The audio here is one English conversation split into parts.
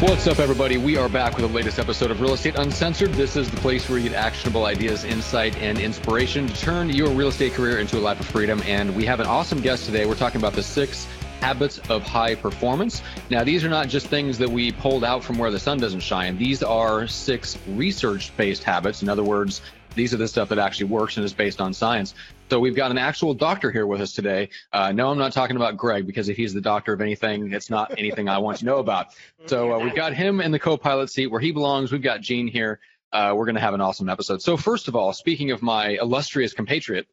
What's up, everybody? We are back with the latest episode of Real Estate Uncensored. This is the place where you get actionable ideas, insight, and inspiration to turn your real estate career into a life of freedom. And we have an awesome guest today. We're talking about the six habits of high performance. Now, these are not just things that we pulled out from where the sun doesn't shine. These are six research based habits. In other words, these are the stuff that actually works and is based on science. So we've got an actual doctor here with us today. Uh, no, I'm not talking about Greg because if he's the doctor of anything, it's not anything I want to know about. So uh, we've got him in the co-pilot seat where he belongs. We've got Gene here. Uh, we're going to have an awesome episode. So first of all, speaking of my illustrious compatriot,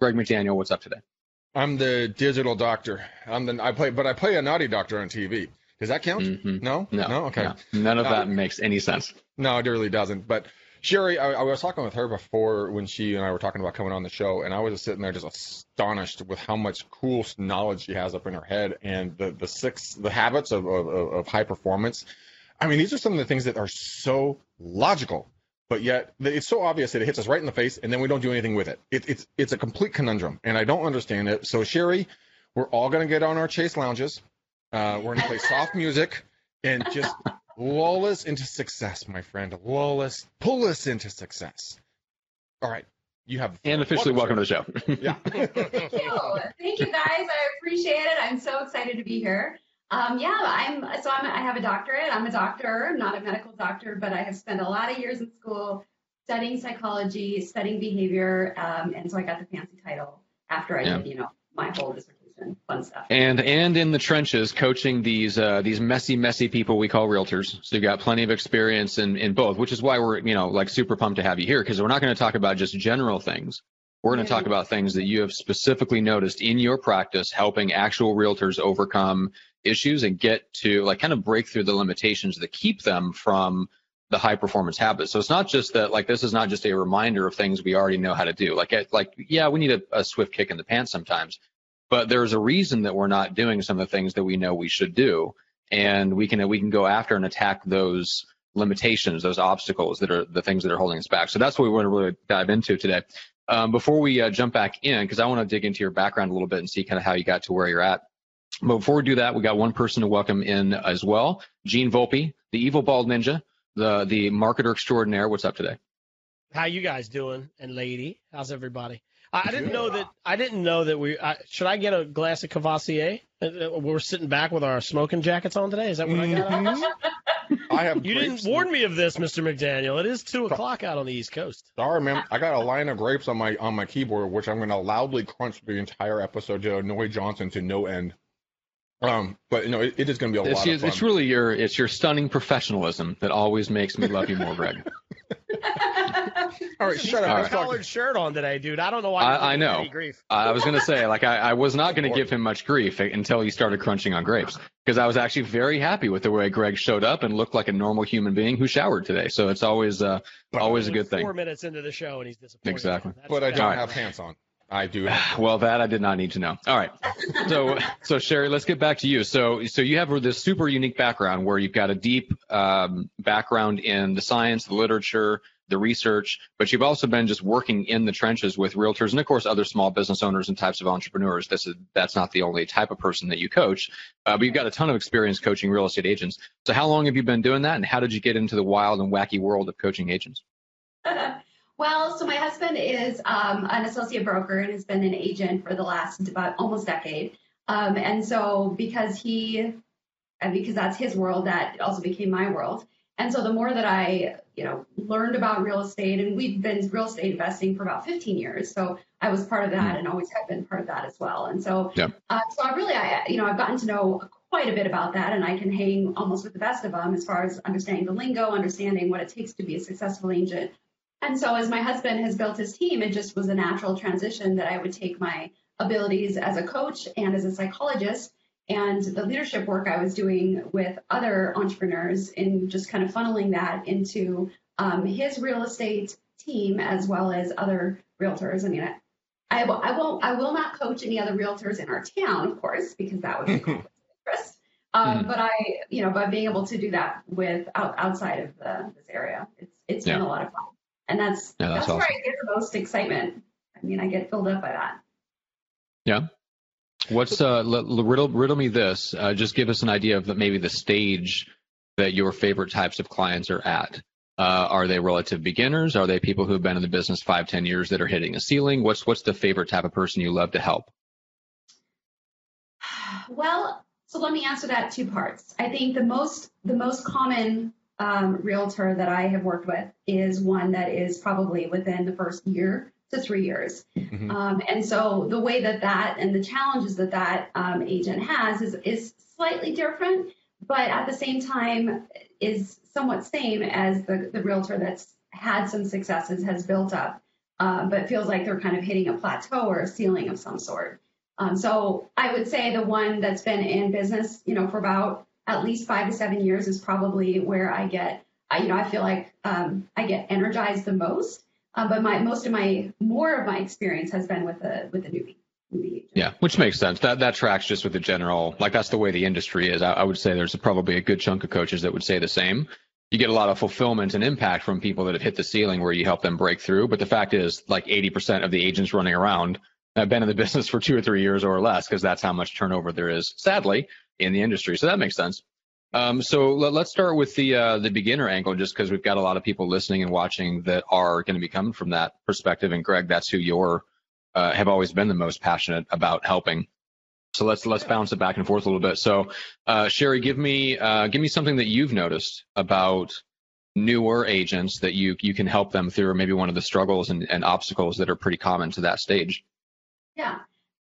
Greg McDaniel, what's up today? I'm the digital doctor. I'm the I play, but I play a naughty doctor on TV. Does that count? Mhm. No, No, no, okay. no. none of Uh, that makes any sense. No, it really doesn't. But Sheri, I, I was talking with her before when she and I were talking about coming on the show, and I was just sitting there just astonished with how much cool knowledge she has up in her head and the the six the habits of of, of high performance. I mean, these are some of the things that are so logical, but yet it's so obvious that it hits us right in the face, and then we don't do anything with it. it it's it's a complete conundrum, and I don't understand it. So Sheri, we're all gonna get on our chase lounges. Uh, we're gonna play soft music and just lull us into success, my friend. Lull us, pull us into success. All right, you have. And officially welcome to the show. Yeah. Thank you. Thank you guys. I appreciate it. I'm so excited to be here. Um, yeah, I'm so I'm, I have a doctorate. I'm a doctor, not a medical doctor, but I have spent a lot of years in school studying psychology, studying behavior, um, and so I got the fancy title after I Yeah. did, you know, my whole dissertation, fun stuff. and and in the trenches coaching these uh, these messy messy people we call realtors so you've got plenty of experience in, in both which is why we're you know like super pumped to have you here because we're not going to talk about just general things we're going to Yeah. talk about things that you have specifically noticed in your practice helping actual realtors overcome issues and get to like kind of break through the limitations that keep them from the high performance habits. So it's not just that like this is not just a reminder of things we already know how to do. Like it- like yeah, we need a, a swift kick in the pants sometimes, but there's a reason that we're not doing some of the things that we know we should do, and we can we can go after and attack those limitations, those obstacles that are the things that are holding us back. So that's what we want to really dive into today. Um, before we uh, jump back in, because I want to dig into your background a little bit and see kind of how you got to where you're at. But before we do that, we got one person to welcome in as well, Gene Volpe, the evil bald ninja, the the marketer extraordinaire. What's up today? How you guys doing? And lady, how's everybody? I, I didn't know that. I didn't know that we. I, should I get a glass of Courvoisier? Uh, uh, We're sitting back with our smoking jackets on today. Is that what I got? Mhm. I have. You didn't warn me of this, Mr. McDaniel. It is two o'clock out on the East Coast. Sorry, man. I got a line of grapes on my on my keyboard, which I'm going to loudly crunch the entire episode to annoy Johnson to no end. Um, but you know, it, it is going to be a It's, lot of fun. it's really your it's your stunning professionalism that always makes me love you more, Greg. All right, shut up. All Let's right. talk- Collared shirt on today, dude. I don't know why. I- I know. Any grief. I was going to say, like, I, I was not going to give him much grief until he started crunching on grapes because I was actually very happy with the way Greg showed up and looked like a normal human being who showered today. So it's always, uh, always a good Four thing. minutes into the show, and he's disappointed. Exactly. But I don't All right. have pants on. I do. Well, that I did not need to know. All right. So, so Sheri, let's get back to you. So, so you have this super unique background where you've got a deep um, background in the science, the literature, the research, but you've also been just working in the trenches with realtors and, of course, other small business owners and types of entrepreneurs. This is that's not the only type of person that you coach, uh, but you've got a ton of experience coaching real estate agents. So, how long have you been doing that, and how did you get into the wild and wacky world of coaching agents? well, so my husband is um, an associate broker and has been an agent for the last about almost decade. Um, and so because he, and because that's his world, that also became my world. And so the more that I, you know, learned about real estate, and we've been real estate investing for about 15 years, so I was part of that and always have been part of that as well. And so, Yeah. uh, so I really, I, you know, I've gotten to know quite a bit about that, and I can hang almost with the best of them as far as understanding the lingo, understanding what it takes to be a successful agent. And so, as my husband has built his team, it just was a natural transition that I would take my abilities as a coach and as a psychologist and the leadership work I was doing with other entrepreneurs in just kind of funneling that into um, his real estate team as well as other realtors. I mean, I, I, will- I won't, I will not coach any other realtors in our town, of course, because that would be conflict of interest. Um, Mhm. But I, you know, by being able to do that with out, outside of the, this area, it's it's been a lot of fun, and that's Yeah, that's that's, where. I get the most excitement. I mean, I get filled up by that. Yeah. What's uh, l- riddle riddle me this? Uh, just give us an idea of the, maybe the stage that your favorite types of clients are at? Uh, are they relative beginners? Are they people who have been in the business five, ten years that are hitting a ceiling? What's what's the favorite type of person you love to help? Well, so let me answer that two parts. I think the most the most common um, realtor that I have worked with is one that is probably within the first year to three years. Mm-hmm. Um, and so the way that that and the challenges that that um, agent has is is slightly different, but at the same time is somewhat same as the the realtor that's had some successes has built up, uh, but feels like they're kind of hitting a plateau or a ceiling of some sort. Um, so I would say the one that's been in business, you know, for about at least five to seven years is probably where I get, I, you know, I feel like um, I get energized the most. Uh, but my most of my more of my experience has been with the with the newbie. yeah, which makes sense. That that tracks just with the general, like that's the way the industry is. I, I would say there's a, probably a good chunk of coaches that would say the same. You get a lot of fulfillment and impact from people that have hit the ceiling where you help them break through. But the fact is, like 80% of the agents running around have been in the business for two or three years or less because that's how much turnover there is, sadly, in the industry. So that makes sense. Um, so let, us start with the uh, the beginner angle, just because we've got a lot of people listening and watching that are going to be coming from that perspective. And Greg, that's who you're uh, have always been the most passionate about helping. So let's let's bounce it back and forth a little bit. So uh, Sheri, give me uh, give me something that you've noticed about newer agents that you you can help them through, or maybe one of the struggles and, and obstacles that are pretty common to that stage. Yeah.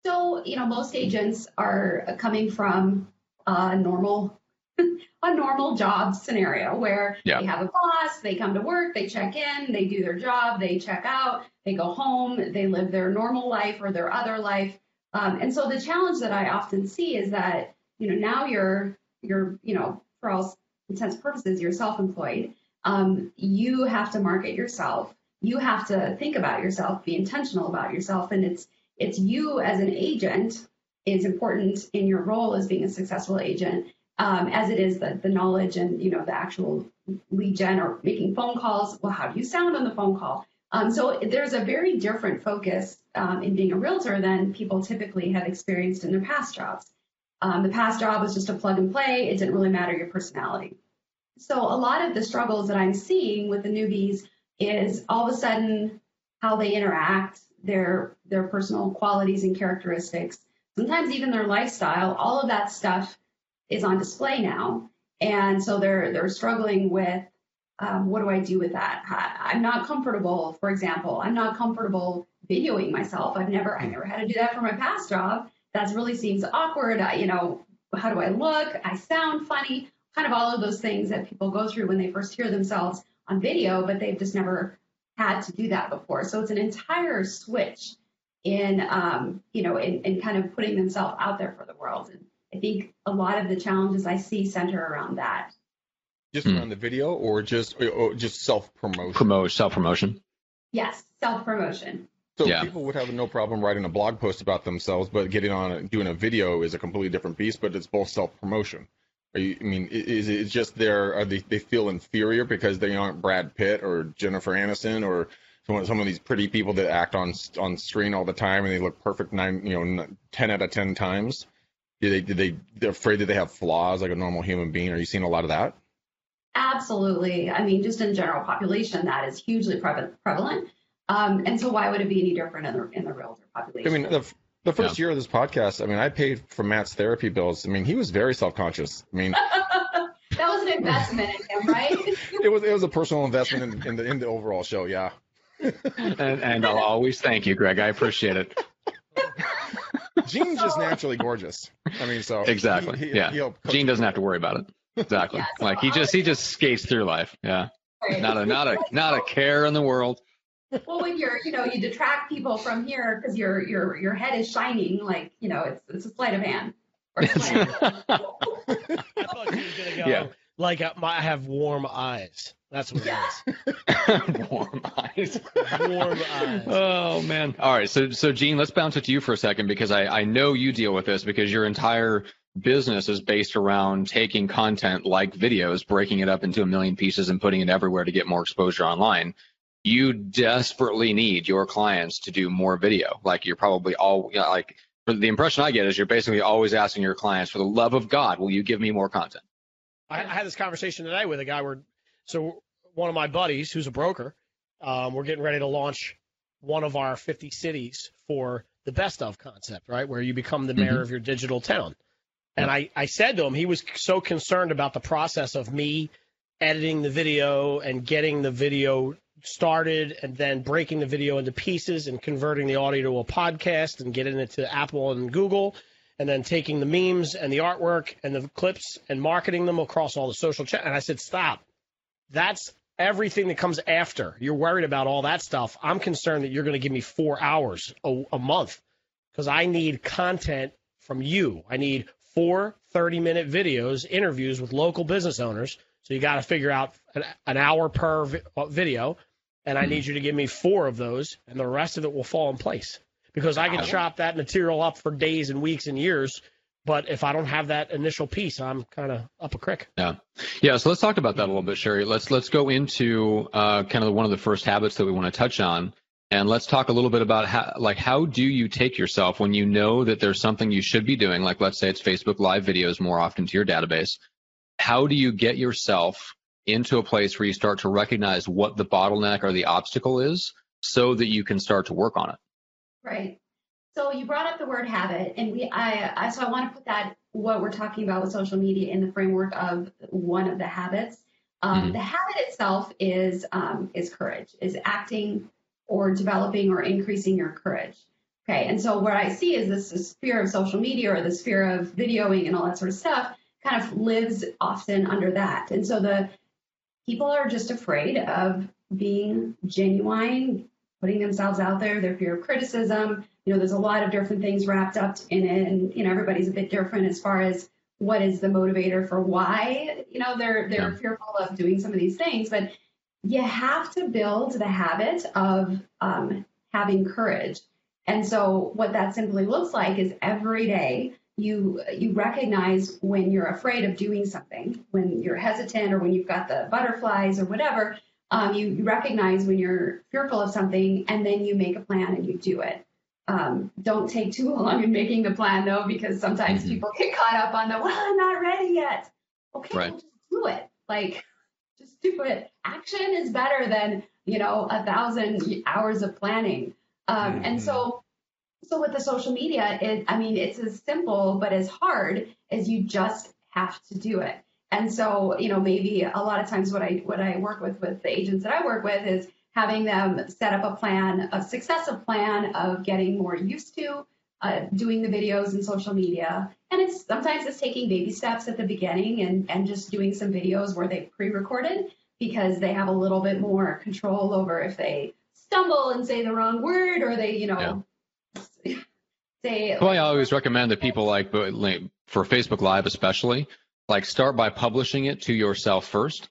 So, you know, most agents are coming from a normal a normal job scenario where yeah. they have a boss, they come to work, they check in, they do their job, they check out, they go home, they live their normal life or their other life. Um, and so the challenge that I often see is that, you know, now you're you're, you know, for all intents and purposes, you're self-employed. Um, you have to market yourself. You have to think about yourself, be intentional about yourself, and it's it's you as an agent is important in your role as being a successful agent, um, as it is the, the knowledge and you know the actual lead gen or making phone calls. Well, how do you sound on the phone call? Um, so there's a very different focus um, in being a realtor than people typically have experienced in their past jobs. Um, the past job was just a plug and play. It didn't really matter your personality. So a lot of the struggles that I'm seeing with the newbies is all of a sudden how they interact, their their personal qualities and characteristics, sometimes even their lifestyle, all of that stuff is on display now. And so they're they're struggling with um, what do I do with that? I'm not comfortable, for example, I'm not comfortable videoing myself. I've never I never had to do that for my past job. That really seems awkward. I, you know, how do I look? I sound funny. Kind of all of those things that people go through when they first hear themselves on video, but they've just never had to do that before. So it's an entire switch in, um, you know, in, in kind of putting themselves out there for the world. And I think a lot of the challenges I see center around that. Just hmm. around the video, or just or just self promotion. Promote self promotion. Yes, self promotion. So yeah. people would have no problem writing a blog post about themselves, but getting on doing a video is a completely different beast. But it's both self promotion. You, I mean, is it just there? Are they they feel inferior because they aren't Brad Pitt or Jennifer Aniston or some, some of these pretty people that act on on screen all the time and they look perfect nine, you know, ten out of ten times? Do they do they they're afraid that they have flaws like a normal human being? Are you seeing a lot of that? Absolutely. I mean, just in general population, that is hugely prevalent. Um, and so, why would it be any different in the in the realtor population? I mean, the, the first yeah. year of this podcast, I mean, I paid for Matt's therapy bills. I mean, he was very self-conscious. I mean, that was an investment in him, right? it was. It was a personal investment in, in the in the overall show. Yeah. And, and I'll always thank you, Greg. I appreciate it. Gene's just naturally gorgeous. I mean, so exactly. He, he, yeah. Gene doesn't have to worry about it. Exactly. Yeah, so like he just he just skates through life. Yeah. Right. Not a not a not a care in the world well, when you're, you know, you detract people from here because your your your head is shining, like you know, it's it's a sleight of hand. Or sleight of hand. yeah. Like I have warm eyes. That's what it is. warm eyes. warm eyes. Oh man. All right. So so Gene, let's bounce it to you for a second because I I know you deal with this because your entire business is based around taking content like videos, breaking it up into a million pieces and putting it everywhere to get more exposure online you desperately need your clients to do more video. Like you're probably all you know, like the impression I get is you're basically always asking your clients for the love of God, will you give me more content? I, I had this conversation today with a guy where, so one of my buddies who's a broker, um, we're getting ready to launch one of our 50 cities for the best of concept, right? Where you become the mayor Mhm. of your digital town. And I, I said to him, he was so concerned about the process of me editing the video and getting the video started and then breaking the video into pieces and converting the audio to a podcast and getting it to Apple and Google and then taking the memes and the artwork and the clips and marketing them across all the social channels. And I said, stop. That's everything that comes after. You're worried about all that stuff. I'm concerned that you're going to give me four hours a, a month because I need content from you. I need four 30 minute videos, interviews with local business owners. So you got to figure out an, an hour per vi- uh, video. And I need you to give me four of those, and the rest of it will fall in place because I can chop that material up for days and weeks and years. But if I don't have that initial piece, I'm kind of up a creek. Yeah, yeah. So let's talk about that a little bit, Sheri. Let's let's go into uh, kind of one of the first habits that we want to touch on, and let's talk a little bit about how, like, how do you take yourself when you know that there's something you should be doing, like let's say it's Facebook Live videos more often to your database. How do you get yourself into a place where you start to recognize what the bottleneck or the obstacle is, so that you can start to work on it? Right. So you brought up the word habit, and we, I, I, so I want to put that what we're talking about with social media in the framework of one of the habits. Um, Mhm. The habit itself is um, is courage, is acting or developing or increasing your courage. Okay, and so what I see is this, this sphere of social media or the sphere of videoing and all that sort of stuff kind of lives often under that. And so the people are just afraid of being genuine, putting themselves out there, their fear of criticism. You know, there's a lot of different things wrapped up in it, and you know, everybody's a bit different as far as what is the motivator for why you know they're they're Yeah. fearful of doing some of these things. But you have to build the habit of um, having courage. And so, what that simply looks like is every day you you recognize when you're afraid of doing something, when you're hesitant, or when you've got the butterflies or whatever. Um, you, you recognize when you're fearful of something, and then you make a plan and you do it. Um, don't take too long in making the plan though, because sometimes Mhm. people get caught up on the well, I'm not ready yet. Okay, Right. well, just do it. Like, just do it. Action is better than you know a thousand hours of planning. Um, And so, so with the social media, it I mean it's as simple but as hard as you just have to do it. And so, you know, maybe a lot of times what I what I work with with the agents that I work with is having them set up a plan, a successive plan of getting more used to uh, doing the videos and social media. And it's sometimes it's taking baby steps at the beginning and and just doing some videos where they pre-recorded because they have a little bit more control over if they stumble and say the wrong word or they, you know, say Well, I always recommend that people like, for Facebook Live especially, like start by publishing it to yourself first.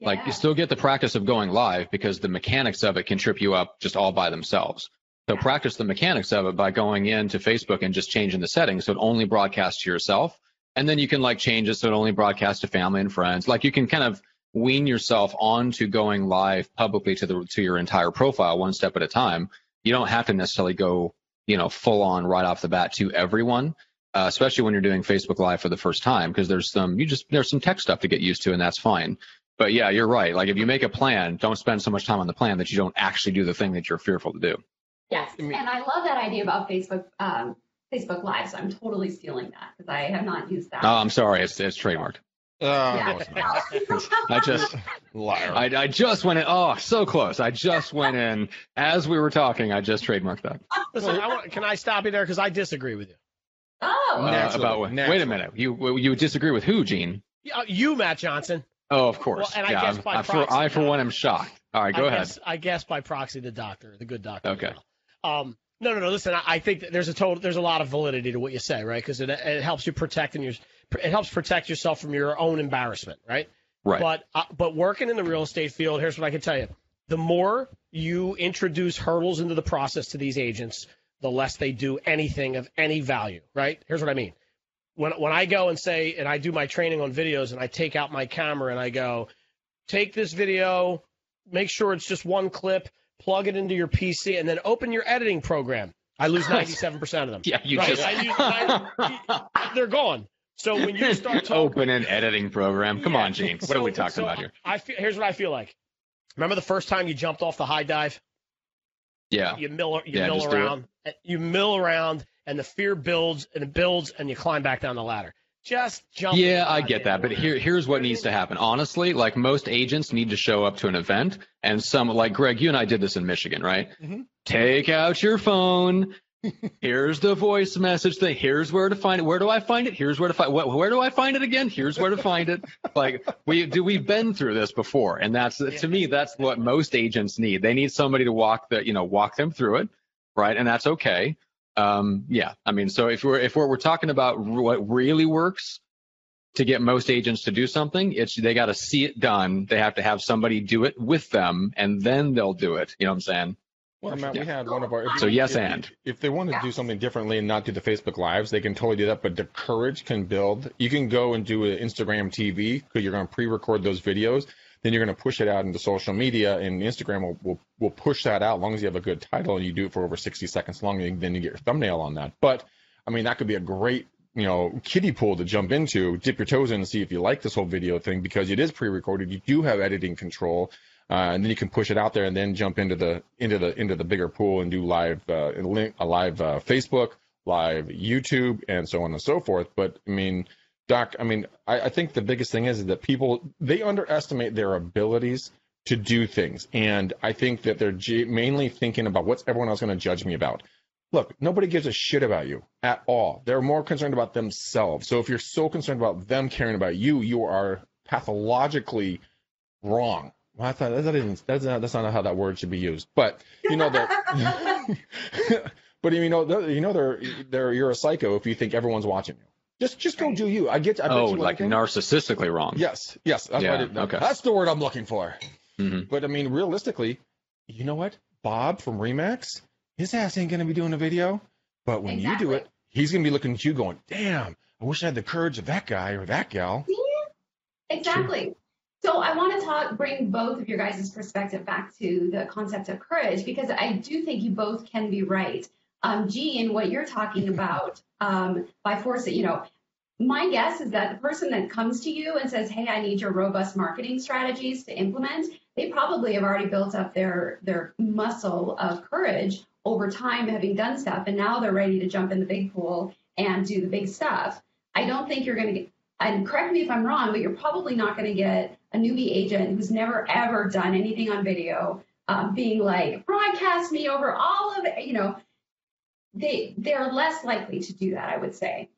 Like you still get the practice of going live because the mechanics of it can trip you up just all by themselves. So practice the mechanics of it by going into Facebook and just changing the settings so it only broadcasts to yourself. And then you can like change it so it only broadcasts to family and friends. Like you can kind of wean yourself onto going live publicly to the to your entire profile one step at a time. You don't have to necessarily go, you know, full on right off the bat to everyone. Uh, especially when you're doing Facebook Live for the first time, because there's some you just there's some tech stuff to get used to, and that's fine. But yeah, you're right. Like if you make a plan, don't spend so much time on the plan that you don't actually do the thing that you're fearful to do. Yes, I mean- and I love that idea about Facebook um, Facebook Live. So I'm totally stealing that because I have not used that. Oh, I'm sorry, it's it's trademarked. Uh, Yeah. not. I just Liar. I, I just went in. Oh, so close. I just went in as we were talking. I just trademarked that. Listen, I want, can I stop you there because I disagree with you. oh, Uh, about what? Wait a minute. You you disagree with who, Gene? Yeah, You, Matt Johnson. Oh, of course. Well, and I yeah, I'm- by I, for, proxy, I for one am shocked. All right, go I ahead. Guess, I guess by proxy, the doctor, the good doctor. Okay. well. Um, no, no, no. Listen, I, I think that there's a total, there's a lot of validity to what you say, right? Because it, it helps you protect and your, it helps protect yourself from your own embarrassment, right? Right. But uh, but working in the real estate field, here's what I can tell you: the more you introduce hurdles into the process to these agents, the less they do anything of any value, right? Here's what I mean. When when I go and say, and I do my training on videos, and I take out my camera and I go, take this video, make sure it's just one clip, plug it into your PC, and then open your editing program. I lose 97% of them. yeah, you Right, just I use- I- they're gone. So when you start talking, Open an editing program. Come Yeah. on, Gene. What So- are we talking so about here? I feel, here's what I feel like. Remember the first time you jumped off the high dive? Yeah. You mill, you Yeah, mill just do it. around, you mill around, and the fear builds and it builds, and you climb back down the ladder. Just jump. Yeah, I get that, but here here's what needs to happen. Honestly, like most agents need to show up to an event, and some like Greg, you and I did this in Michigan, right? Mhm. Take out your phone. Here's the voice message thing. Here's where to find it. Where do I find it? Here's where to find. Where, where do I find it again? Here's where to find it. Like we do, we've been through this before, and that's to me that's what most agents need. They need somebody to walk the you know walk them through it, right? And that's okay. Um, yeah, I mean, so if we're if we're, we're talking about what really works to get most agents to do something, it's they got to see it done. They have to have somebody do it with them, and then they'll do it. You know what I'm saying? Well, Matt, Yeah. we had one of our. If, So yes if, and. If they want to do something differently and not do the Facebook lives, they can totally do that. But the courage can build. You can go and do an Instagram TV because you're going to pre-record those videos. Then you're going to push it out into social media, and Instagram will, will will push that out as long as you have a good title and you do it for over 60 seconds long. And then you get your thumbnail on that. But I mean, that could be a great you know kiddie pool to jump into, dip your toes in, and see if you like this whole video thing because it is pre-recorded. You do have editing control. Uh, and then you can push it out there and then jump into the into the into the bigger pool and do live uh, a live uh, Facebook, live YouTube, and so on and so forth. But I mean, Doc, I mean, I, I think the biggest thing is that people they underestimate their abilities to do things, and I think that they're g- mainly thinking about what's everyone else going to judge me about. Look, nobody gives a shit about you at all. They're more concerned about themselves. So if you're so concerned about them caring about you, you are pathologically wrong. Well, I thought that isn't, that's not that's not how that word should be used. But you know that. but you know, they're- you know, they're they're you're a psycho if you think everyone's watching you. Just just go do you. I get. I bet Oh, you like one thing- narcissistically wrong. Yes, yes. That's Yeah, what it, okay. That's the word I'm looking for. Mhm. But I mean, realistically, you know what? Bob from Remax, his ass ain't gonna be doing a video. But when you do it, he's gonna be looking at you, going, "Damn, I wish I had the courage of that guy or that gal." Exactly. So I want to talk, bring both of your guys' perspective back to the concept of courage because I do think you both can be right. Um, Gene, what you're talking about um, by forcing, you know, my guess is that the person that comes to you and says, "Hey, I need your robust marketing strategies to implement," they probably have already built up their their muscle of courage over time, having done stuff, and now they're ready to jump in the big pool and do the big stuff. I don't think you're going to get and correct me if I'm wrong, but you're probably not going to get a newbie agent who's never ever done anything on video um, being like broadcast me over all of it. You know, they they're less likely to do that, I would say.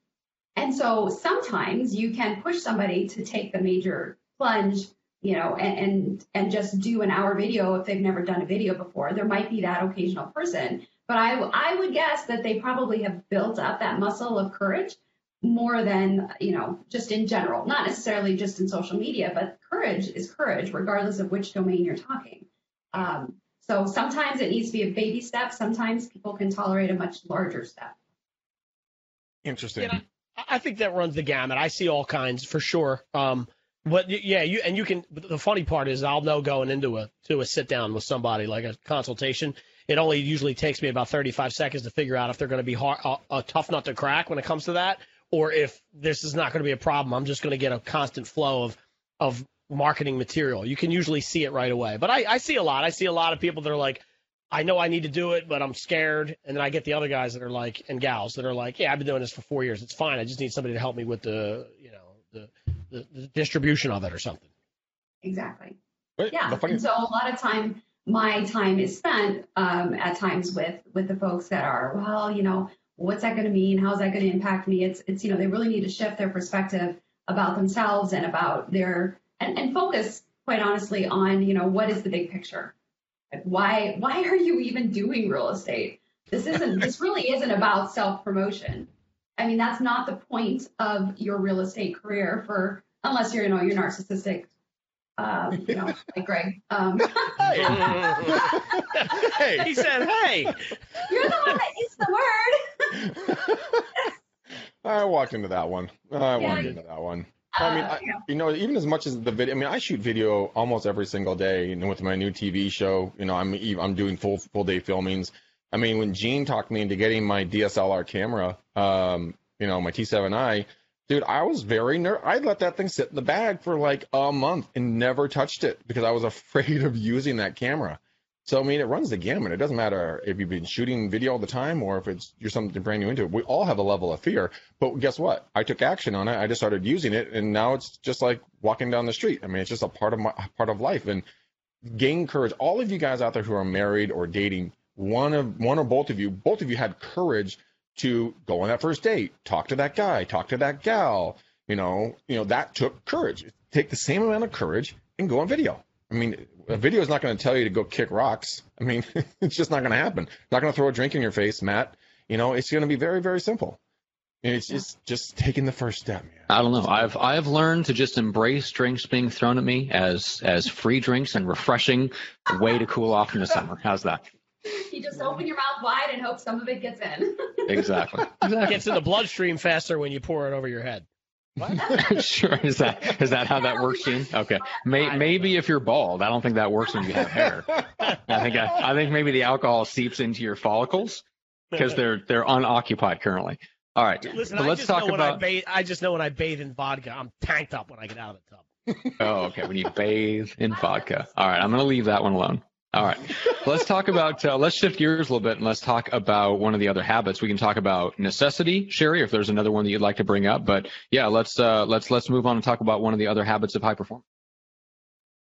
And so sometimes you can push somebody to take the major plunge, you know, and and, and just do an hour video if they've never done a video before. There might be that occasional person, but I I would guess that they probably have built up that muscle of courage more than you know just in general not necessarily just in social media but courage is courage regardless of which domain you're talking um, so sometimes it needs to be a baby step sometimes people can tolerate a much larger step Interesting. You know, I- I think that runs the gamut. I see all kinds for sure. Um, but yeah, you and you can. The funny part is, I'll know going into a to a sit down with somebody like a consultation. It only usually takes me about 35 seconds to figure out if they're going to be hard, a, a tough nut to crack when it comes to that, or if this is not going to be a problem. I'm just going to get a constant flow of of marketing material. You can usually see it right away. But I, I see a lot. I see a lot of people that are like, I know I need to do it, but I'm scared. And then I get the other guys that are like, and gals that are like, yeah, I've been doing this for four years. It's fine. I just need somebody to help me with the, you know, the, the, the distribution of it or something. exactly But yeah funny, and so a lot of time my time is spent um, at times with with the folks that are well you know what's that going to mean? How's that going to impact me? It's it's you know they really need to shift their perspective about themselves and about their and, and focus quite honestly on you know what is the big picture? Like why why are you even doing real estate? This isn't this really isn't about self promotion i mean that's not the point of your real estate career for unless you're you know you're narcissistic um, you know like greg um, hey, he said, hey, you're the one that used the word I walked into that one. I walked into that one. I mean, Uh, I, you know, even as much as the video, I mean, I shoot video almost every single day. You know, with my new TV show, you know, I'm I'm doing full full day filmings. I mean, when Gene talked me into getting my DSLR camera, um, you know, my T7i, Dude, I was very nervous. I let that thing sit in the bag for like a month and never touched it because I was afraid of using that camera. So I mean, it runs the gamut. It doesn't matter if you've been shooting video all the time or if it's you're something brand new into it. We all have a level of fear. But guess what? I took action on it. I just started using it, and now it's just like walking down the street. I mean, it's just a part of my part of life. And gain courage. All of you guys out there who are married or dating, one of one or both of you, both of you had courage to go on that first date, talk to that guy, talk to that gal. You know, you know that took courage. Take the same amount of courage and go on video. I mean, a video is not going to tell you to go kick rocks. I mean, it's just not going to happen. Not going to throw a drink in your face, Matt. You know, it's going to be very, very simple. And it's just just taking the first step, man. I don't know. I've I've learned to just embrace drinks being thrown at me as as free drinks and refreshing way to cool off in the summer. How's that? You just open your mouth wide and hope some of it gets in. Exactly. It Exactly. gets in the bloodstream faster when you pour it over your head. sure. Is that is that how that works, Gene? Okay. May, maybe if you're bald, I don't think that works when you have hair. I think I, I think maybe the alcohol seeps into your follicles because they're they're unoccupied currently. All right. Listen, but let's talk know when I about. bathe. I just know when I bathe in vodka, I'm tanked up when I get out of the tub. Oh, okay. When you bathe in vodka. All right. I'm going to leave that one alone. All right. Let's talk about, uh, let's shift gears a little bit and let's talk about one of the other habits. We can talk about necessity, Sheri, if there's another one that you'd like to bring up. But yeah, let's, uh, let's, let's move on and talk about one of the other habits of high performance.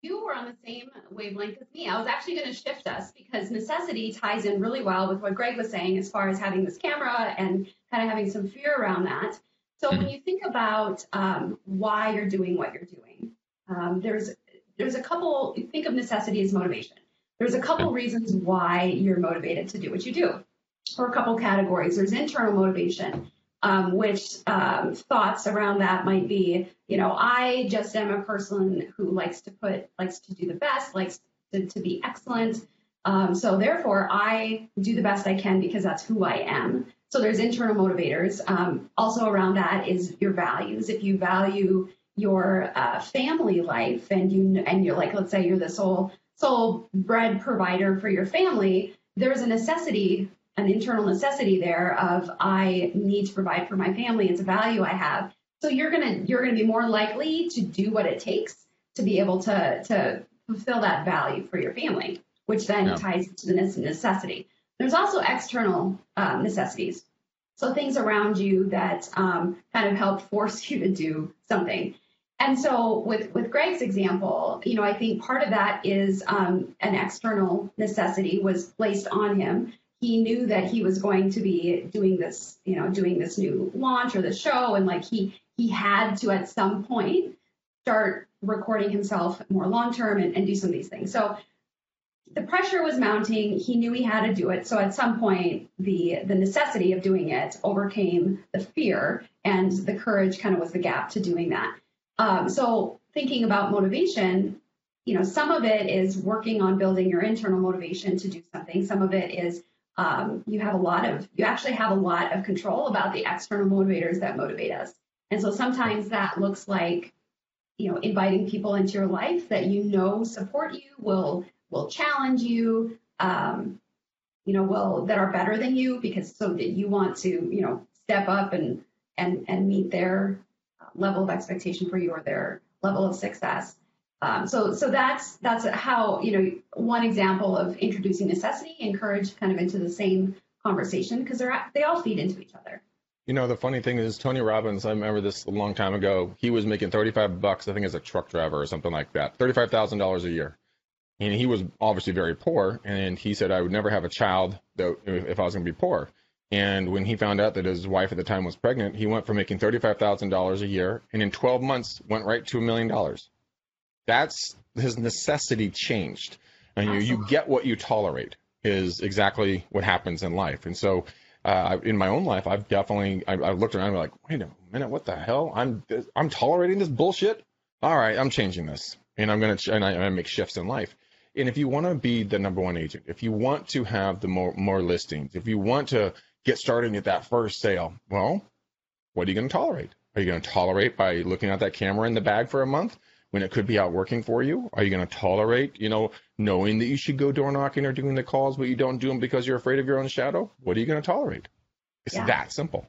you were on the same wavelength as me. I was actually going to shift us because necessity ties in really well with what Greg was saying as far as having this camera and kind of having some fear around that. So when you think about um, why you're doing what you're doing, um, there's there's a couple. Think of necessity as motivation. There's a couple reasons why you're motivated to do what you do, or a couple categories. There's internal motivation, um, which um, thoughts around that might be, you know, I just am a person who likes to put, likes to do the best, likes to, to be excellent. Um, so therefore, I do the best I can because that's who I am. So there's internal motivators. Um, also around that is your values. If you value your uh, family life and you and you're like, let's say you're the sole sole bread provider for your family, there's a necessity, an internal necessity there of I need to provide for my family. It's a value I have. So you're gonna you're gonna be more likely to do what it takes to be able to to fulfill that value for your family, which then Yeah. ties to the necessity. There's also external um, necessities. So things around you that um, kind of help force you to do something. And so with, with Greg's example, you know, I think part of that is um, an external necessity was placed on him. He knew that he was going to be doing this, you know, doing this new launch or the show, and like he he had to at some point start recording himself more long term and, and do some of these things. So the pressure was mounting. He knew he had to do it. So at some point, the the necessity of doing it overcame the fear, and the courage kind of was the gap to doing that. Um, so thinking about motivation, you know, some of it is working on building your internal motivation to do something. Some of it is um, you have a lot of you actually have a lot of control about the external motivators that motivate us. And so sometimes that looks like you know inviting people into your life that you know support you will will challenge you um, you know will that are better than you because so that you want to you know step up and and and meet their level of expectation for you or their level of success um, so so that's that's how you know one example of introducing necessity and courage kind of into the same conversation because they're they all feed into each other You know, the funny thing is Tony Robbins, I remember this a long time ago. He was making 35 bucks, I think as a truck driver or something like that. $35,000 a year. And he was obviously very poor and he said I would never have a child though if I was going to be poor. And when he found out that his wife at the time was pregnant, he went from making $35,000 a year and in 12 months went right to a million dollars. That's his necessity changed. And you, you get what you tolerate is exactly what happens in life. And so uh, in my own life, I've definitely I, looked around and like, wait a minute, what the hell? I'm I'm tolerating this bullshit. All right, I'm changing this, and I'm gonna ch- and I, I make shifts in life. And if you want to be the number one agent, if you want to have the more more listings, if you want to get started at that first sale, well, what are you going to tolerate? Are you going to tolerate by looking at that camera in the bag for a month when it could be out working for you? Are you going to tolerate, you know, knowing that you should go door knocking or doing the calls, but you don't do them because you're afraid of your own shadow? What are you going to tolerate? It's Yeah. that simple.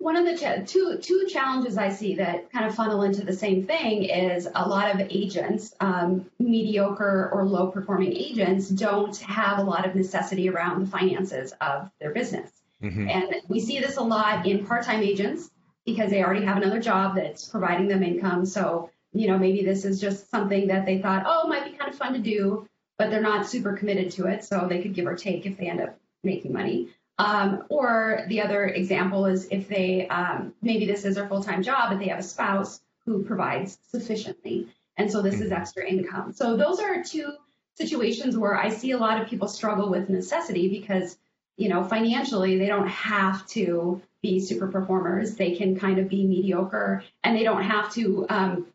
One of the cha- two two challenges I see that kind of funnel into the same thing is a lot of agents, um, mediocre or low performing agents, don't have a lot of necessity around the finances of their business. Mhm. And we see this a lot in part time agents because they already have another job that's providing them income. So, you know, maybe this is just something that they thought, oh, it might be kind of fun to do, but they're not super committed to it. So they could give or take if they end up making money. Um, or the other example is if they um, maybe this is their full time job, but they have a spouse who provides sufficiently. And so this is extra income. So those are two situations where I see a lot of people struggle with necessity because, you know, financially they don't have to be super performers. They can kind of be mediocre and they don't have to um,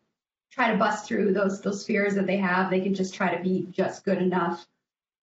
try to bust through those those fears that they have. They can just try to be just good enough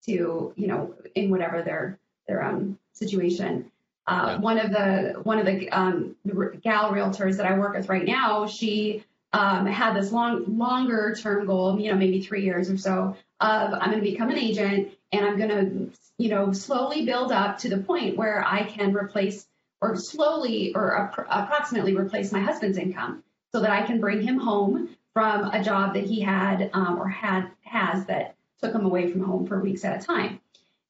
to, you know, in whatever their their um, situation. Uh, Yeah. One of the one of the um, the gal realtors that I work with right now, she um, had this long longer term goal, you know, maybe three years or so, of I'm going to become an agent and I'm going to, you know, slowly build up to the point where I can replace or slowly or appro- approximately replace my husband's income so that I can bring him home from a job that he had um, or had has that took him away from home for weeks at a time.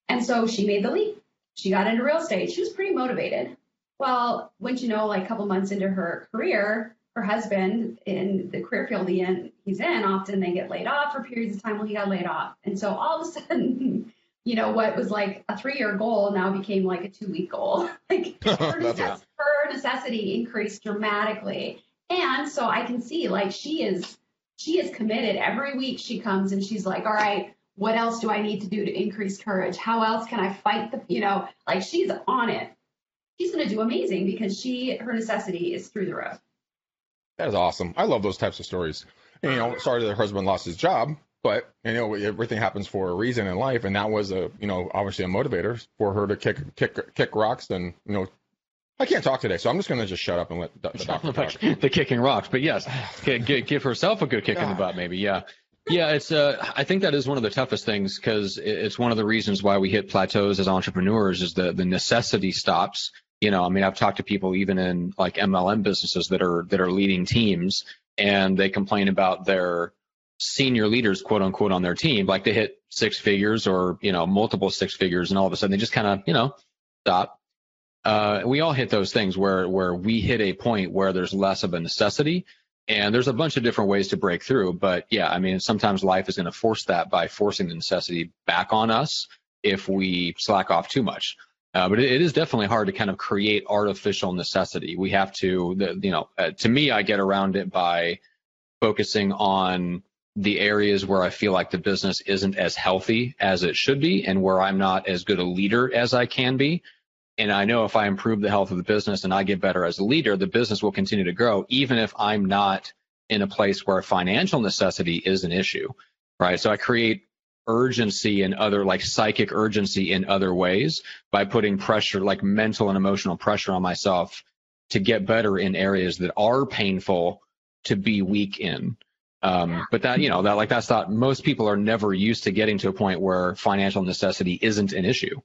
And so she made the leap. She got into real estate. She was pretty motivated. Well, wouldn't you know, like a couple months into her career, her husband in the career field he in, he's in, often they get laid off for periods of time. Well, he got laid off. And so all of a sudden, you know, what was like a three year goal now became like a two week goal. like her, necess- her necessity increased dramatically. And so I can see like she is she is committed. Every week she comes and she's like, all right, what else do I need to do to increase courage? How else can I fight the, you know, like she's on it. She's going to do amazing because she, her necessity is through the roof. That is awesome. I love those types of stories. And, you know, sorry that her husband lost his job, but you know everything happens for a reason in life, and that was a you know obviously a motivator for her to kick kick kick rocks. And you know, I can't talk today, so I'm just gonna just shut up and let the, the doctor talk. the kicking rocks, but yes, g- g- give herself a good kick in the butt, maybe. Yeah, yeah. It's uh, I think that is one of the toughest things because it's one of the reasons why we hit plateaus as entrepreneurs is the the necessity stops. You know, I mean, I've talked to people even in like MLM businesses that are that are leading teams, and they complain about their senior leaders, quote unquote, on their team, like they hit six figures or you know multiple six figures, and all of a sudden they just kind of you know stop. Uh, we all hit those things where where we hit a point where there's less of a necessity and there's a bunch of different ways to break through. But yeah i mean sometimes life is going to force that by forcing the necessity back on us if we slack off too much. Uh, but it, it is definitely hard to kind of create artificial necessity. We have to the, you know uh, to me i get around it by focusing on the areas where I feel like the business isn't as healthy as it should be and where I'm not as good a leader as I can be. And I know if I improve the health of the business and I get better as a leader, the business will continue to grow, even if I'm not in a place where financial necessity is an issue, right? So I create urgency and other like psychic urgency in other ways by putting pressure, like mental and emotional pressure on myself to get better in areas that are painful to be weak in. Um, but that, you know, that like that's thought most people are never used to getting to a point where financial necessity isn't an issue.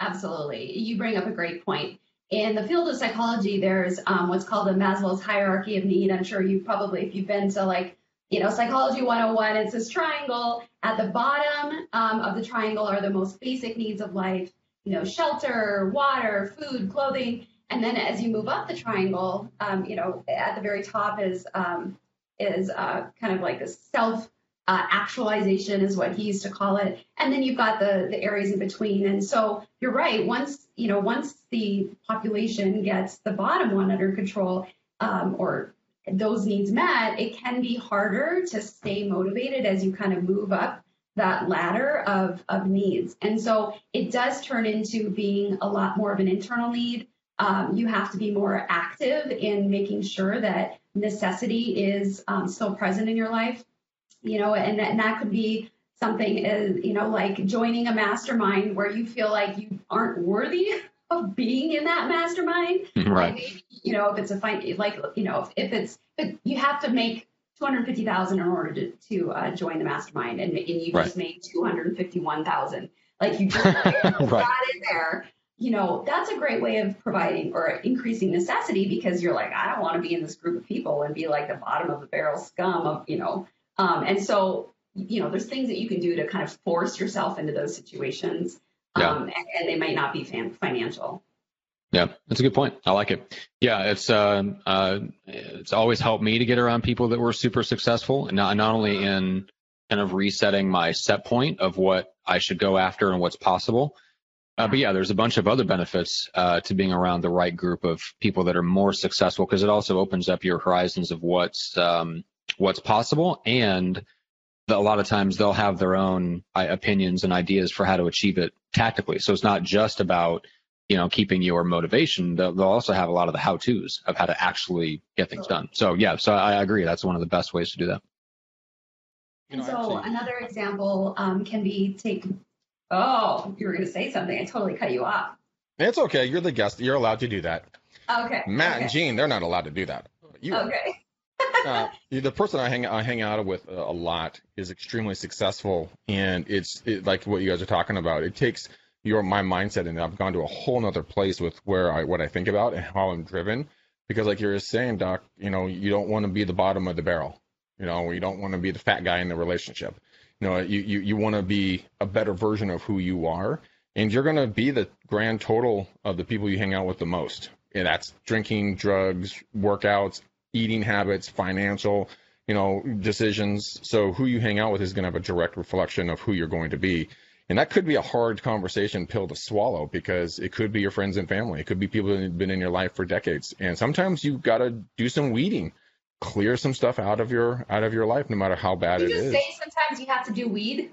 Absolutely. You bring up a great point. In the field of psychology, there's um, what's called the Maslow's hierarchy of need. I'm sure you've probably, if you've been to like, you know, Psychology 101, it's this triangle. At the bottom um, of the triangle are the most basic needs of life, you know, shelter, water, food, clothing. And then as you move up the triangle, um, you know, at the very top is um, is uh, kind of like this self uh, actualization is what he used to call it. And then you've got the, the areas in between. And so you're right. Once, you know, once the population gets the bottom one under control um, or those needs met, it can be harder to stay motivated as you kind of move up that ladder of, of needs. And so it does turn into being a lot more of an internal need. Um, you have to be more active in making sure that necessity is um, still present in your life you know, and, and that could be something as, you know, like joining a mastermind where you feel like you aren't worthy of being in that mastermind. Right. Like, you know, if it's a fight, like, you know, if it's, if you have to make 250,000 in order to, to uh, join the mastermind and, and you Right. just made 251,000. Like you just got in there. You know, that's a great way of providing or increasing necessity because you're like, I don't want to be in this group of people and be like the bottom of the barrel scum of, you know. Um, and so, you know, there's things that you can do to kind of force yourself into those situations. Yeah. Um, and, and they might not be fan- financial. Yeah, that's a good point. I like it. Yeah, it's uh, uh, it's always helped me to get around people that were super successful, and not not only in kind of resetting my set point of what I should go after and what's possible, uh, but yeah, there's a bunch of other benefits uh, to being around the right group of people that are more successful because it also opens up your horizons of what's um, what's possible, and the, a lot of times they'll have their own uh, opinions and ideas for how to achieve it tactically. So it's not just about you know, keeping your motivation, they'll, they'll also have a lot of the how-tos of how to actually get things done. So yeah, so I agree. That's one of the best ways to do that. And so another example um, can be take. Oh, you were going to say something. I totally cut you off. It's okay. You're the guest. You're allowed to do that. Okay. Matt okay. and Gene, they're not allowed to do that. You. Okay. uh, the person I hang I hang out with a lot is extremely successful, and it's it, like what you guys are talking about. It takes your my mindset, and I've gone to a whole nother place with where I what I think about and how I'm driven. Because like you were saying, Doc, you know, you don't want to be the bottom of the barrel. You know, you don't want to be the fat guy in the relationship. You know, you you, you want to be a better version of who you are, and you're going to be the grand total of the people you hang out with the most. And that's drinking, drugs, workouts, eating habits, financial, you know, decisions. So who you hang out with is going to have a direct reflection of who you're going to be. And that could be a hard conversation pill to swallow because it could be your friends and family. It could be people that have been in your life for decades. And sometimes you've got to do some weeding, clear some stuff out of your out of your life, no matter how bad it is. Did you it just is. say sometimes you have to do weed.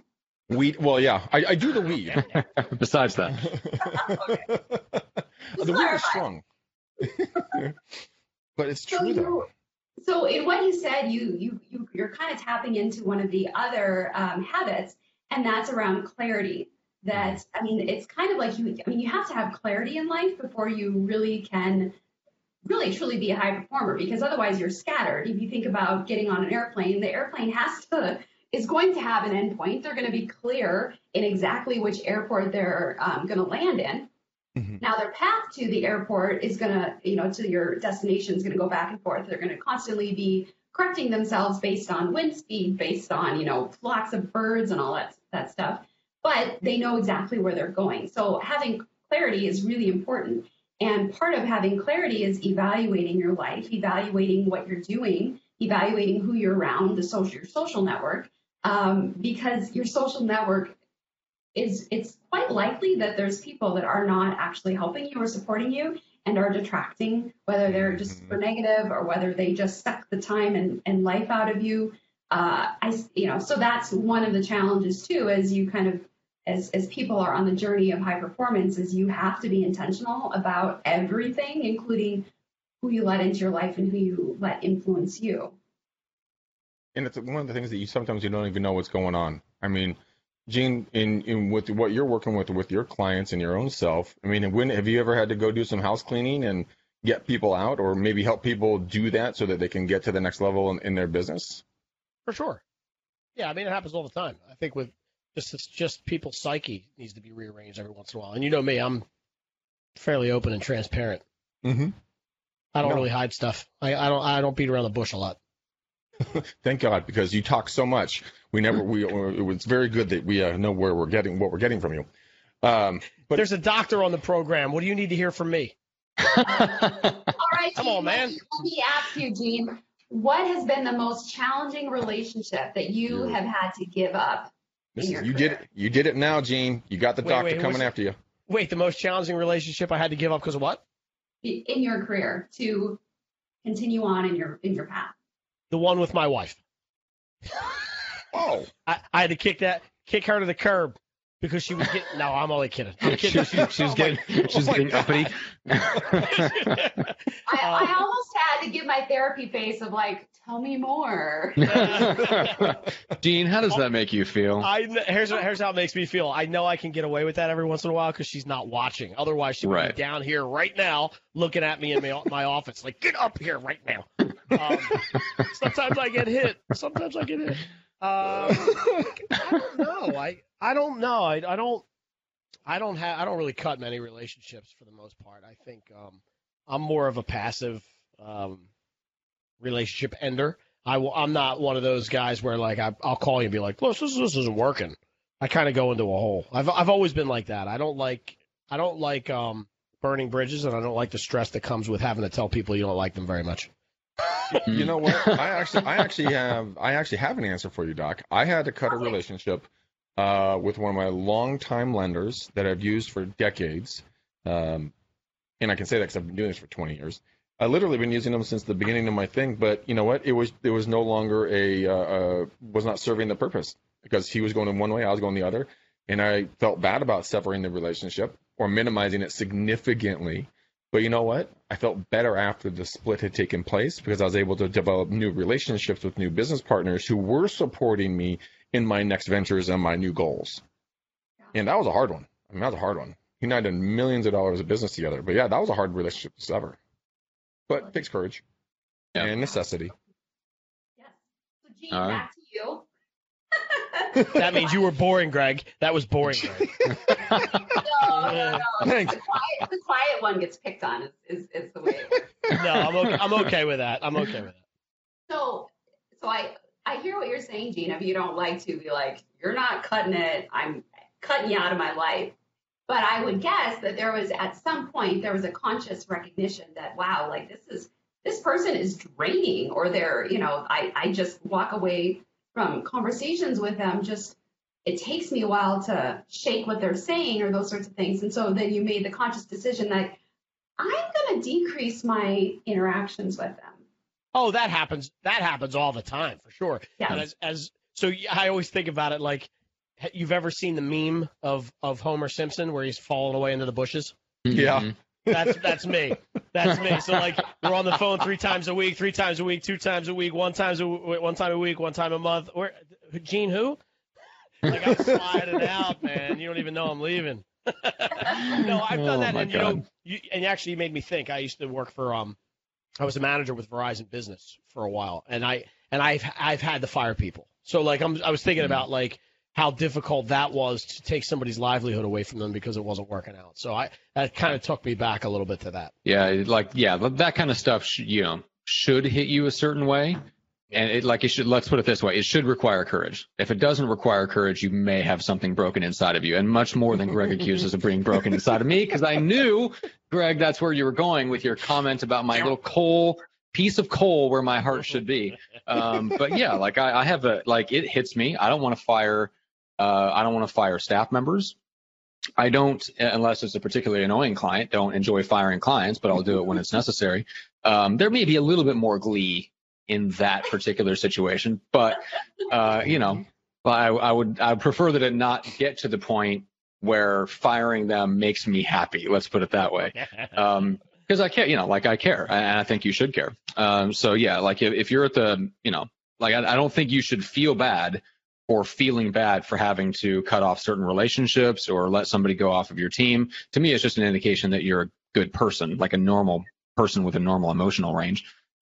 Weed. Well, yeah, I, I do the weed. Besides that, the weed is strong. but it's So true though. so in what you said, you you you you're kind of tapping into one of the other um, habits, and that's around clarity. That I mean, it's kind of like you. I mean, you have to have clarity in life before you really can really truly be a high performer because otherwise you're scattered. If you think about getting on an airplane, the airplane has to is going to have an endpoint. They're going to be clear in exactly which airport they're um, going to land in. Mhm. Now their path to the airport is going to, you know, to your destination is going to go back and forth. They're going to constantly be correcting themselves based on wind speed, based on, you know, flocks of birds and all that that stuff. But they know exactly where they're going. So having clarity is really important. And part of having clarity is evaluating your life, evaluating what you're doing, evaluating who you're around, the social your social network, um, because your social network is it's quite likely that there's people that are not actually helping you or supporting you and are detracting, whether they're just super negative or whether they just suck the time and, and life out of you. Uh, I, you know, so that's one of the challenges too, as you kind of, as, as people are on the journey of high performance, is you have to be intentional about everything, including who you let into your life and who you let influence you. and it's one of the things that you sometimes you don't even know what's going on. I mean, Gene, in in with what you're working with with your clients and your own self. I mean, when have you ever had to go do some house cleaning and get people out, or maybe help people do that so that they can get to the next level in, in their business? For sure. Yeah, I mean it happens all the time. I think with just it's just people's psyche needs to be rearranged every once in a while. And you know me, I'm fairly open and transparent. Mm-hmm. I don't No. really hide stuff. I, I don't I don't beat around the bush a lot. Thank God, because you talk so much. We never we it was very good that we uh, know where we're getting what we're getting from you. Um, but There's a doctor on the program. What do you need to hear from me? All right, Come Gene, on, let man. me- Let me ask you, Gene, what has been the most challenging relationship that you Yeah. have had to give up? This is, your you did it. You did it now, Gene. You got the Wait, doctor wait, coming what's- after you. Wait, the most challenging relationship I had to give up because of what? in your career to continue on in your in your path? The one with my wife. Oh, I, I had to kick that kick her to the curb because she was getting no, I'm only kidding. I'm she, kidding. she, she was getting she was Oh my getting uppity. I, I Um, almost had to give my therapy face of like, tell me more. Dean, how does that make you feel? I here's here's how it makes me feel. I know I can get away with that every once in a while because she's not watching. Otherwise, she would Right. be down here right now looking at me in my, my office, like get up here right now. Um, sometimes I get hit. Sometimes I get hit. Um, I don't know. I I don't know. I, I don't. I don't have I don't really cut many relationships for the most part. I think um, I'm more of a passive um, relationship ender. I will, I'm not one of those guys where like I, I'll call you and be like, look, this, this isn't working. I kind of go into a hole. I've I've always been like that. I don't like I don't like um, burning bridges, and I don't like the stress that comes with having to tell people you don't like them very much. you know what? I actually, I actually have, I actually have an answer for you, Doc. I had to cut a relationship uh, with one of my longtime lenders that I've used for decades, um, and I can say that because I've been doing this for 20 years. I literally been using them since the beginning of my thing, but you know what? It was it was no longer a uh, uh, was not serving the purpose because he was going in one way, I was going the other, and I felt bad about severing the relationship or minimizing it significantly. But you know what? I felt better after the split had taken place because I was able to develop new relationships with new business partners who were supporting me in my next ventures and my new goals. And that was a hard one. I mean, that was a hard one. He and I did millions of dollars of business together. But yeah, that was a hard relationship to sever. But it takes courage Yeah. and necessity. Yes. So, Gene, All right. back to you. That means you were boring, Greg. That was boring, Greg. No, no, no. Thanks. The quiet, the quiet one gets picked on is, is, is the way it works. No, I'm okay, I'm okay with that. I'm okay with that. So, so I I hear what you're saying, Gene. If you don't like to be like, you're not cutting it, I'm cutting you out of my life. But I would guess that there was at some point there was a conscious recognition that wow, like this is this person is draining, or they're you know I I just walk away from conversations with them just. It takes me a while to shake what they're saying or those sorts of things. And so then you made the conscious decision that I'm going to decrease my interactions with them. Oh, that happens. That happens all the time for sure. Yeah. As, as so, I always think about it like you've ever seen the meme of of Homer Simpson where he's falling away into the bushes. Yeah. Mhm. That's that's me. That's me. So like we're on the phone three times a week, three times a week, two times a week, one times a w- one time a week, one time a month. Where Gene who? Like I'm sliding out, man. You don't even know I'm leaving. no, I've done Oh, that, my and you know, God. you, and you actually made me think. I used to work for um, I was a manager with Verizon Business for a while, and I and I've I've had to fire people. So like I'm I was thinking Mm-hmm. about like how difficult that was to take somebody's livelihood away from them because it wasn't working out. So I that kind of took me back a little bit to that. Yeah, like yeah, that kind of stuff, sh- you know, should hit you a certain way, and it like it should. Let's put it this way: it should require courage. If it doesn't require courage, you may have something broken inside of you, and much more than Greg accuses of being broken inside of me, because I knew, Greg, that's where you were going with your comment about my little coal piece of coal where my heart should be. Um, but yeah, like I, I have a like it hits me. I don't want to fire. Uh, I don't want to fire staff members. I don't, unless it's a particularly annoying client, don't enjoy firing clients, but I'll do it when it's necessary. Um, there may be a little bit more glee in that particular situation, but uh, you know, I, I would I prefer that it not get to the point where firing them makes me happy. Let's put it that way. Um, because I care, you know, like I care, and I think you should care. Um, so yeah, like if, if you're at the, you know, like I, I don't think you should feel bad or feeling bad for having to cut off certain relationships or let somebody go off of your team. To me, it's just an indication that you're a good person, like a normal person with a normal emotional range.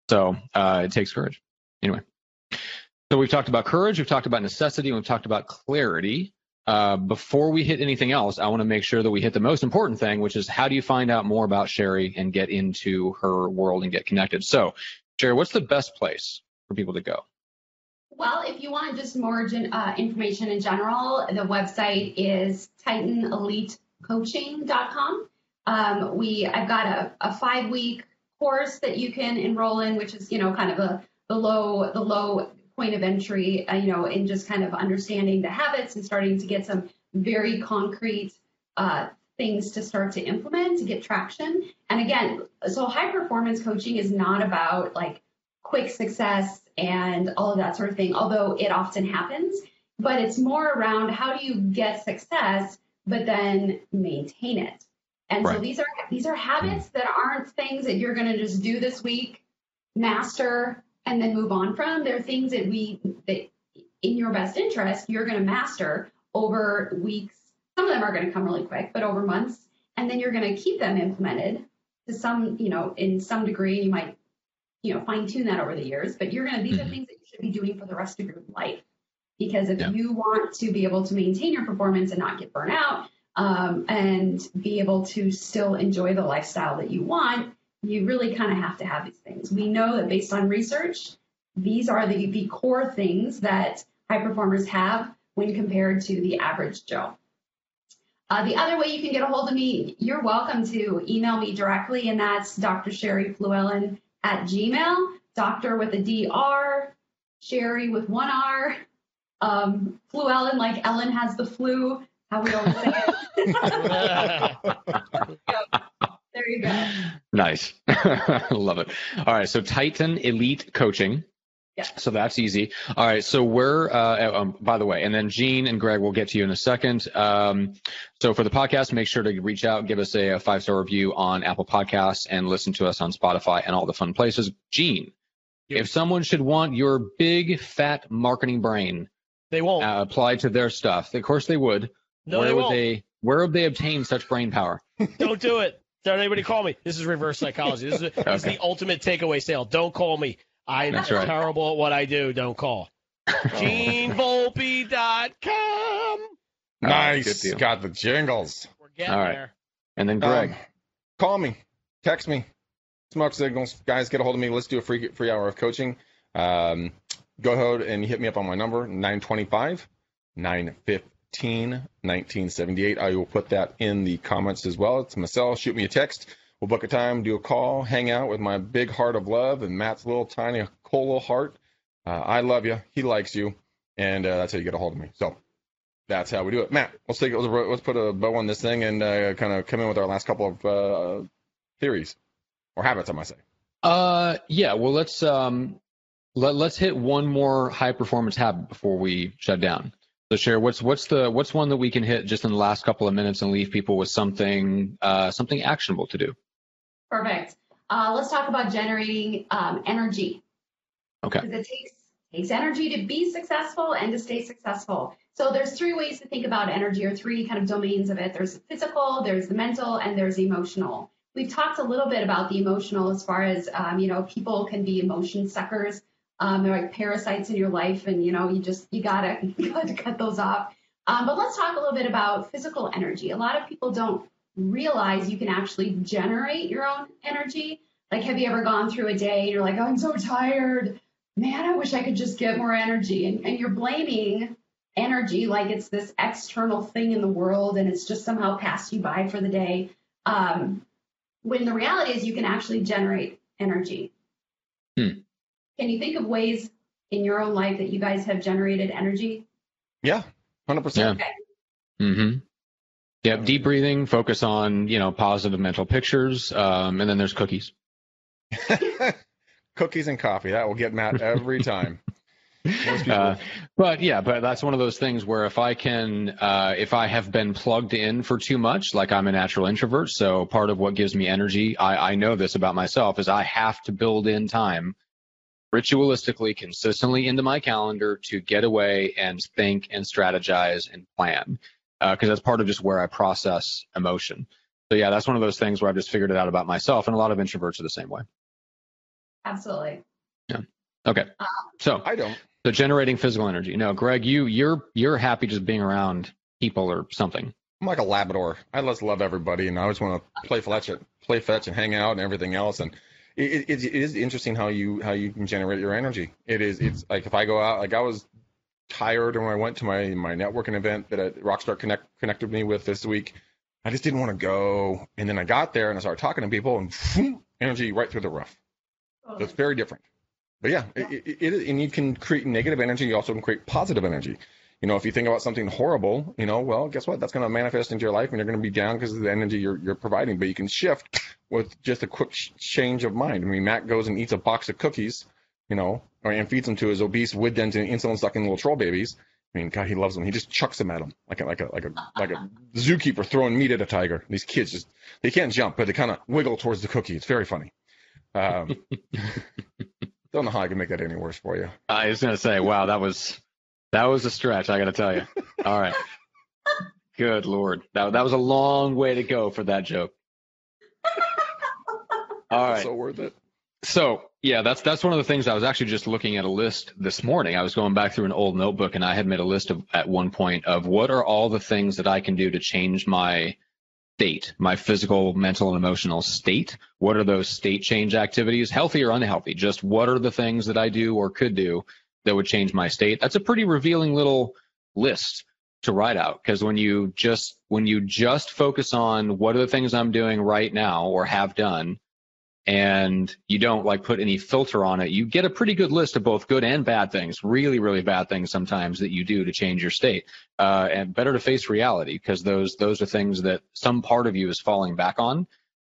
So uh, it takes courage. Anyway, so we've talked about courage, we've talked about necessity, we've talked about clarity. Uh, before we hit anything else, I want to make sure that we hit the most important thing, which is how do you find out more about Sheri and get into her world and get connected? So, Sheri, what's the best place for people to go? Well, if you want just more uh, information in general, the website is titanelitecoaching.com. Um, we I've got a, a five week course that you can enroll in, which is you know kind of a the low the low point of entry, uh, you know, in just kind of understanding the habits and starting to get some very concrete uh, things to start to implement to get traction. And again, so high performance coaching is not about like quick success and all of that sort of thing, although it often happens. But it's more around how do you get success, but then maintain it. And so these are these are habits that aren't things that you're going to just do this week, master, and then move on from. They're things that we that in your best interest you're going to master over weeks. Some of them are going to come really quick, but over months, and then you're going to keep them implemented to some, you know, in some degree. You might you know, fine tune that over the years, but you're going to, these are Mhm. things that you should be doing for the rest of your life. Because if Yeah. you want to be able to maintain your performance and not get burnt out, um, and be able to still enjoy the lifestyle that you want, you really kind of have to have these things. We know that based on research, these are the, the core things that high performers have when compared to the average Joe. Uh, the other way you can get a hold of me, you're welcome to email me directly, and that's Dr. Sheri Fluellen at Gmail, doctor with a DR, Sheri with one R, um, Fluellen like Ellen has the flu, how we always say it. there you go. Nice. Love it. All right. So Titan Elite Coaching. Yeah. So that's easy. All right. So we're, uh, um, by the way, and then Gene and Greg will get to you in a second. Um, so for the podcast, make sure to reach out, give us a, a five star review on Apple Podcasts and listen to us on Spotify and all the fun places. Gene, Yep. if someone should want your big fat marketing brain They won't. uh, applied to their stuff, of course they would. no, where they would won't. they? Where would they obtain such brain power? Don't do it. Don't anybody call me. This is reverse psychology. This is, this is the ultimate takeaway sale. Don't call me. I'm That's right. terrible at what I do. Don't call. GeneVolpe.com. right, good Nice. deal. Got the jingles. We're getting All right. there. And then Greg. Um, call me, text me, smoke signals, guys. Get a hold of me. Let's do a free free hour of coaching. Um, go ahead and hit me up on my number 925 915 1978. I will put that in the comments as well. It's my cell. Shoot me a text. We'll book a time, do a call, hang out with my big heart of love and Matt's little tiny cool little heart. Uh, I love you. He likes you, and uh, that's how you get a hold of me. So that's how we do it. Matt, let's take let's put a bow on this thing and uh, kind of come in with our last couple of uh, theories or habits, I might say. Uh, yeah. Well, let's um, let let's hit one more high performance habit before we shut down. So, share what's what's the what's one that we can hit just in the last couple of minutes and leave people with something uh something actionable to do. Perfect. Uh, let's talk about generating um, energy. Okay. Because it takes takes energy to be successful and to stay successful. So there's three ways to think about energy, or three kind of domains of it. There's the physical, there's the mental, and there's emotional. We've talked a little bit about the emotional as far as um, you know, people can be emotion suckers. Um, they're like parasites in your life, and you know, you just you gotta you gotta cut those off. Um, but let's talk a little bit about physical energy. A lot of people don't realize you can actually generate your own energy. Like, have you ever gone through a day and you're like, I'm so tired. Man, I wish I could just get more energy. And, and you're blaming energy like it's this external thing in the world and it's just somehow passed you by for the day. Um, when the reality is you can actually generate energy. Hmm. Can you think of ways in your own life that you guys have generated energy? Yeah, hundred percent. Okay. Mm-hmm. Yep. Deep breathing. Focus on you know positive mental pictures. Um, and then there's cookies. Cookies and coffee. That will get Matt every time. Uh, but yeah, but that's one of those things where if I can, uh, if I have been plugged in for too much, like I'm a natural introvert, so part of what gives me energy, I, I know this about myself, is I have to build in time ritualistically, consistently into my calendar to get away and think and strategize and plan. Uh, because that's part of just where I process emotion. So yeah, that's one of those things where I've just figured it out about myself, and a lot of introverts are the same way. Absolutely. Yeah. Okay, um, so I don't. so generating physical energy. No, Greg, you you're you're happy just being around people or something. I'm like a Labrador. I just love everybody, and I always want to play fetch, play fetch, and hang out and everything else. And it, it, it is interesting how you how you can generate your energy. It is. It's like if I go out, like I was tired and when I went to my my networking event that uh, Rockstar Connect connected me with this week. I just didn't want to go, and then I got there and I started talking to people, and phew, energy right through the roof. So it's very different. But yeah, It, it, it is, and you can create negative energy. You also can create positive energy. You know, if you think about something horrible, you know, well, guess what? That's going to manifest into your life, and you're going to be down because of the energy you're you're providing. But you can shift with just a quick sh- change of mind. I mean, Matt goes and eats a box of cookies, you know, and feeds them to his obese, wood dented, insulin sucking little troll babies. I mean, God, he loves them. He just chucks them at them like a like a like a like a zookeeper throwing meat at a tiger. These kids just they can't jump, but they kind of wiggle towards the cookie. It's very funny. Um, don't know how I can make that any worse for you. I was gonna say, wow, that was that was a stretch. I got to tell you. All right. Good lord, that that was a long way to go for that joke. All right. So worth it. So yeah, that's that's one of the things I was actually just looking at a list this morning. I was going back through an old notebook and I had made a list of at one point of what are all the things that I can do to change my state, my physical, mental, and emotional state. What are those state change activities, healthy or unhealthy? Just what are the things that I do or could do that would change my state? That's a pretty revealing little list to write out because when you just when you just focus on what are the things I'm doing right now or have done and you don't like put any filter on it, you get a pretty good list of both good and bad things, really, really bad things sometimes that you do to change your state. Uh, and better to face reality because those those are things that some part of you is falling back on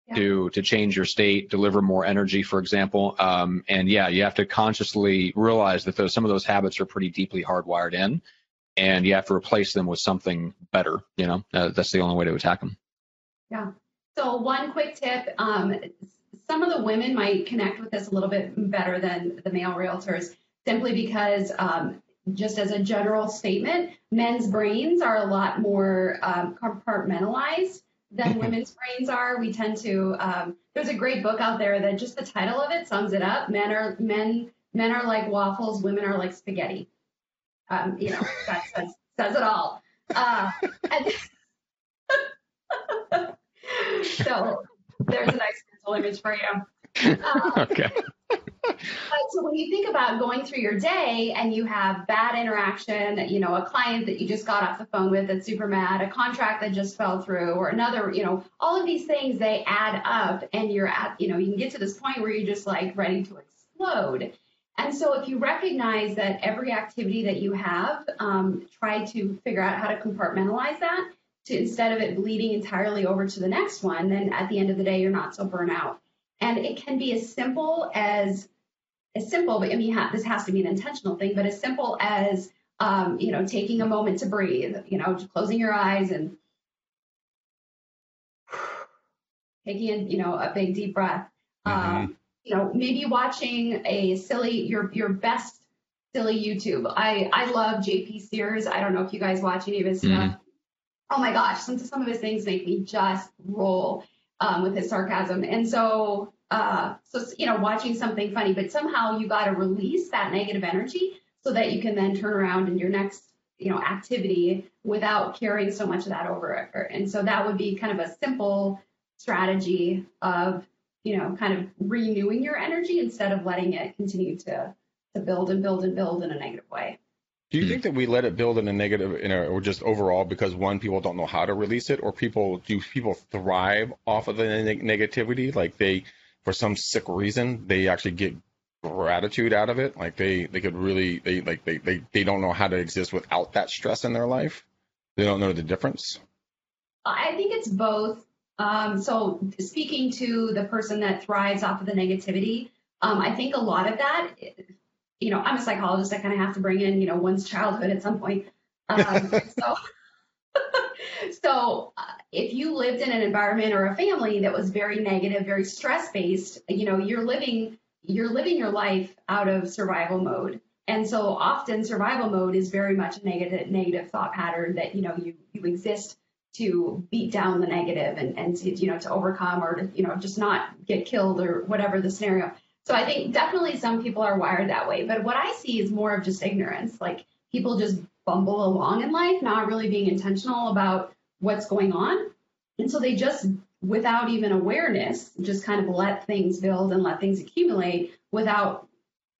yeah. to to change your state, deliver more energy, for example. Um, and yeah, you have to consciously realize that those some of those habits are pretty deeply hardwired in, and you have to replace them with something better. You know, uh, that's the only way to attack them. Yeah. So one quick tip, um, some of the women might connect with this a little bit better than the male realtors simply because um, just as a general statement, men's brains are a lot more um, compartmentalized than mm-hmm. women's brains are. We tend to. Um, there's a great book out there that just the title of it sums it up. Men are men. Men are like waffles. Women are like spaghetti. Um, you know that says says it all. Uh, so there's a nice mental image for you. Um, okay. But so when you think about going through your day and you have bad interaction, you know, a client that you just got off the phone with that's super mad, a contract that just fell through, or another, you know, all of these things they add up, and you're at, you know, you can get to this point where you're just like ready to explode. And so if you recognize that every activity that you have, um, try to figure out how to compartmentalize that to instead of it bleeding entirely over to the next one, then at the end of the day, you're not so burnt out. And it can be as simple as, as simple, but I mean, this has to be an intentional thing, but as simple as, um, you know, taking a moment to breathe, you know, just closing your eyes and taking in, you know, a big deep breath. Mm-hmm. Um, you know, maybe watching a silly, your, your best silly YouTube. I, I love JP Sears. I don't know if you guys watch any of his mm-hmm. stuff oh my gosh, some some of his things make me just roll um, with his sarcasm. And so, uh, so you know, watching something funny, but somehow you got to release that negative energy so that you can then turn around in your next you know activity without carrying so much of that over. And so that would be kind of a simple strategy of you know kind of renewing your energy instead of letting it continue to to build and build and build in a negative way. Do you think that we let it build in a negative, in a, or just overall because one, people don't know how to release it, or people do people thrive off of the neg- negativity, like they, for some sick reason, they actually get gratitude out of it, like they they could really they like they they they don't know how to exist without that stress in their life. They don't know the difference. I think it's both. Um, so speaking to the person that thrives off of the negativity, um, I think a lot of that you know, I'm a psychologist. I kind of have to bring in, you know, one's childhood at some point. Um, so, so uh, if you lived in an environment or a family that was very negative, very stress based, you know, you're living you're living your life out of survival mode. And so often survival mode is very much a negative negative thought pattern that, you know, you you exist to beat down the negative and, and to, you know, to overcome or to, you know, just not get killed or whatever the scenario. So I think definitely some people are wired that way. But what I see is more of just ignorance. Like people just bumble along in life, not really being intentional about what's going on. And so they just, without even awareness, just kind of let things build and let things accumulate without,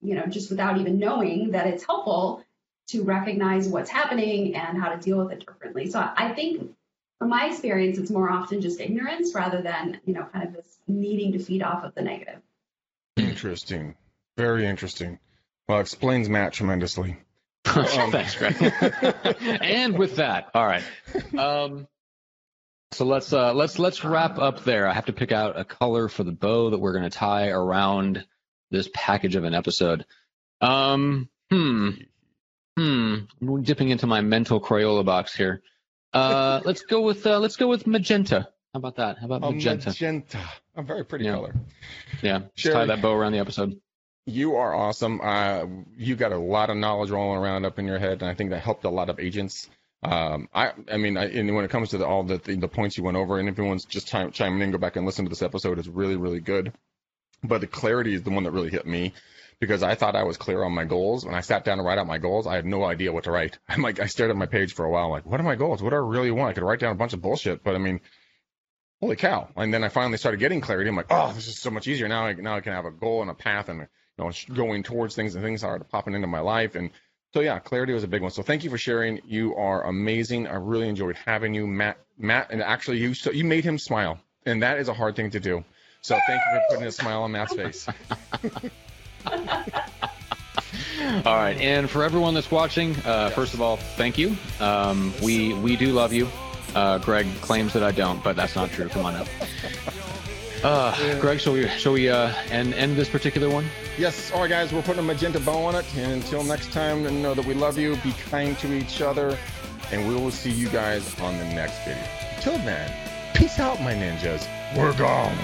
you know, just without even knowing that it's helpful to recognize what's happening and how to deal with it differently. So I think from my experience, it's more often just ignorance rather than, you know, kind of this needing to feed off of the negative. Interesting. Very interesting. Well, explains Matt tremendously. um, Thanks, Greg. and with that, all right. Um, so let's uh, let's let's wrap up there. I have to pick out a color for the bow that we're going to tie around this package of an episode. Um, hmm, hmm. I'm dipping into my mental Crayola box here. Uh, let's go with uh, let's go with magenta. How about that? How about magenta? magenta. A very pretty yeah. color. Yeah. Sheri, tie that bow around the episode. You are awesome. Uh, you got a lot of knowledge rolling around up in your head, and I think that helped a lot of agents. Um, I, I mean, I, and when it comes to the, all the, the, points you went over, and if anyone's just chime, chiming in, go back and listen to this episode. It's really, really good. but the clarity is the one that really hit me because I thought I was clear on my goals. When I sat down to write out my goals, I had no idea what to write. I'm like, I stared at my page for a while, like, what are my goals? What do I really want? I could write down a bunch of bullshit, but I mean, holy cow! And then I finally started getting clarity. I'm like, oh, this is so much easier now. I, now I can have a goal and a path and you know going towards things and things started popping into my life and. So yeah, clarity was a big one. So thank you for sharing. You are amazing. I really enjoyed having you, Matt. Matt, and actually you so you made him smile, and that is a hard thing to do. So thank you for putting a smile on Matt's face. all right, and for everyone that's watching, uh, first of all, thank you. Um, we we do love you. Uh, Greg claims that I don't, but that's not true. Come on up. Uh, Greg, shall we shall we uh, end end this particular one? Yes. All right, guys, we're putting a magenta bow on it. And until next time, know that we love you. Be kind to each other, and we will see you guys on the next video. Until then, peace out, my ninjas. We're gone.